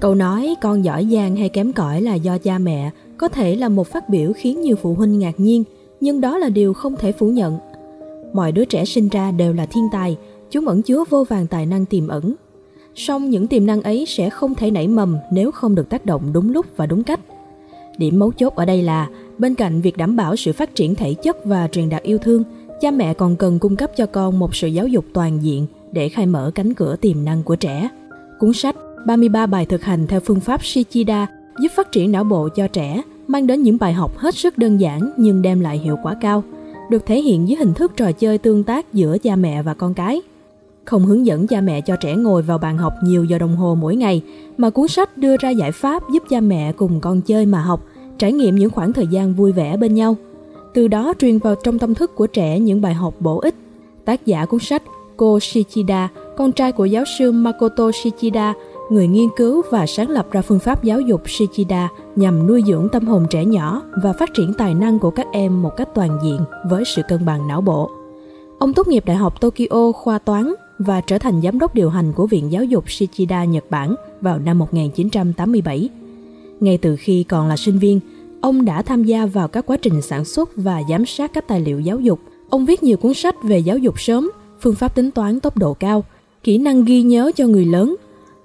Câu nói con giỏi giang hay kém cỏi là do cha mẹ có thể là một phát biểu khiến nhiều phụ huynh ngạc nhiên, nhưng đó là điều không thể phủ nhận. Mọi đứa trẻ sinh ra đều là thiên tài, chúng ẩn chứa vô vàng tài năng tiềm ẩn. Song những tiềm năng ấy sẽ không thể nảy mầm nếu không được tác động đúng lúc và đúng cách. Điểm mấu chốt ở đây là bên cạnh việc đảm bảo sự phát triển thể chất và truyền đạt yêu thương, cha mẹ còn cần cung cấp cho con một sự giáo dục toàn diện để khai mở cánh cửa tiềm năng của trẻ. Cuốn sách 33 bài thực hành theo phương pháp Shichida giúp phát triển não bộ cho trẻ, mang đến những bài học hết sức đơn giản nhưng đem lại hiệu quả cao, được thể hiện dưới hình thức trò chơi tương tác giữa cha mẹ và con cái. Không hướng dẫn cha mẹ cho trẻ ngồi vào bàn học nhiều giờ đồng hồ mỗi ngày, mà cuốn sách đưa ra giải pháp giúp cha mẹ cùng con chơi mà học, trải nghiệm những khoảng thời gian vui vẻ bên nhau. Từ đó truyền vào trong tâm thức của trẻ những bài học bổ ích. Tác giả cuốn sách cô Shichida, con trai của giáo sư Makoto Shichida, người nghiên cứu và sáng lập ra phương pháp giáo dục Shichida nhằm nuôi dưỡng tâm hồn trẻ nhỏ và phát triển tài năng của các em một cách toàn diện với sự cân bằng não bộ. Ông tốt nghiệp Đại học Tokyo khoa toán và trở thành giám đốc điều hành của Viện Giáo dục Shichida Nhật Bản vào năm 1987. Ngay từ khi còn là sinh viên, ông đã tham gia vào các quá trình sản xuất và giám sát các tài liệu giáo dục. Ông viết nhiều cuốn sách về giáo dục sớm, phương pháp tính toán tốc độ cao, kỹ năng ghi nhớ cho người lớn.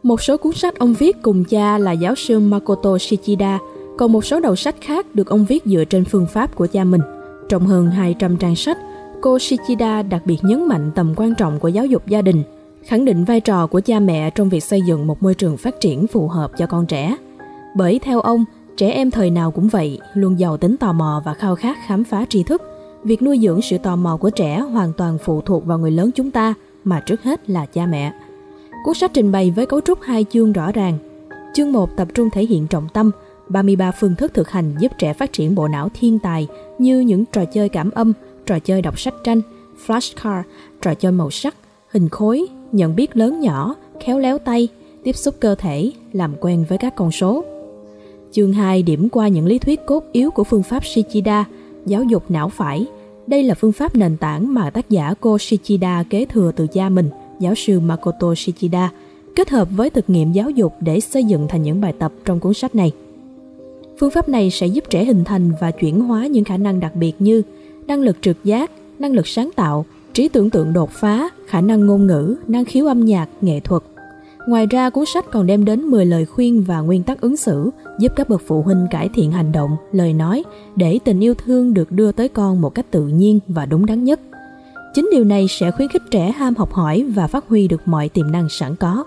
Một số cuốn sách ông viết cùng cha là giáo sư Makoto Shichida, còn một số đầu sách khác được ông viết dựa trên phương pháp của cha mình. Trong hơn 200 trang sách, cô Shichida đặc biệt nhấn mạnh tầm quan trọng của giáo dục gia đình, khẳng định vai trò của cha mẹ trong việc xây dựng một môi trường phát triển phù hợp cho con trẻ. Bởi theo ông, trẻ em thời nào cũng vậy, luôn giàu tính tò mò và khao khát khám phá tri thức. Việc nuôi dưỡng sự tò mò của trẻ hoàn toàn phụ thuộc vào người lớn chúng ta, mà trước hết là cha mẹ. Cuốn sách trình bày với cấu trúc hai chương rõ ràng. Chương 1 tập trung thể hiện trọng tâm, 33 phương thức thực hành giúp trẻ phát triển bộ não thiên tài như những trò chơi cảm âm, trò chơi đọc sách tranh, flashcard, trò chơi màu sắc, hình khối, nhận biết lớn nhỏ, khéo léo tay, tiếp xúc cơ thể, làm quen với các con số. Chương 2 điểm qua những lý thuyết cốt yếu của phương pháp Shichida, giáo dục não phải. Đây là phương pháp nền tảng mà tác giả cô Shichida kế thừa từ cha mình, giáo sư Makoto Shichida, kết hợp với thực nghiệm giáo dục để xây dựng thành những bài tập trong cuốn sách này. Phương pháp này sẽ giúp trẻ hình thành và chuyển hóa những khả năng đặc biệt như năng lực trực giác, năng lực sáng tạo, trí tưởng tượng đột phá, khả năng ngôn ngữ, năng khiếu âm nhạc, nghệ thuật. Ngoài ra, cuốn sách còn đem đến 10 lời khuyên và nguyên tắc ứng xử giúp các bậc phụ huynh cải thiện hành động, lời nói để tình yêu thương được đưa tới con một cách tự nhiên và đúng đắn nhất. Chính điều này sẽ khuyến khích trẻ ham học hỏi và phát huy được mọi tiềm năng sẵn có.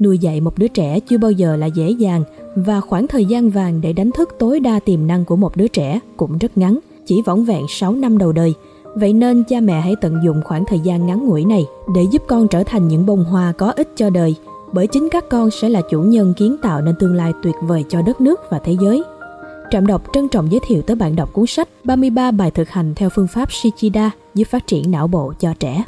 Nuôi dạy một đứa trẻ chưa bao giờ là dễ dàng và khoảng thời gian vàng để đánh thức tối đa tiềm năng của một đứa trẻ cũng rất ngắn chỉ vỏn vẹn 6 năm đầu đời. Vậy nên cha mẹ hãy tận dụng khoảng thời gian ngắn ngủi này để giúp con trở thành những bông hoa có ích cho đời, bởi chính các con sẽ là chủ nhân kiến tạo nên tương lai tuyệt vời cho đất nước và thế giới. Trạm đọc trân trọng giới thiệu tới bạn đọc cuốn sách 33 bài thực hành theo phương pháp Shichida giúp phát triển não bộ cho trẻ.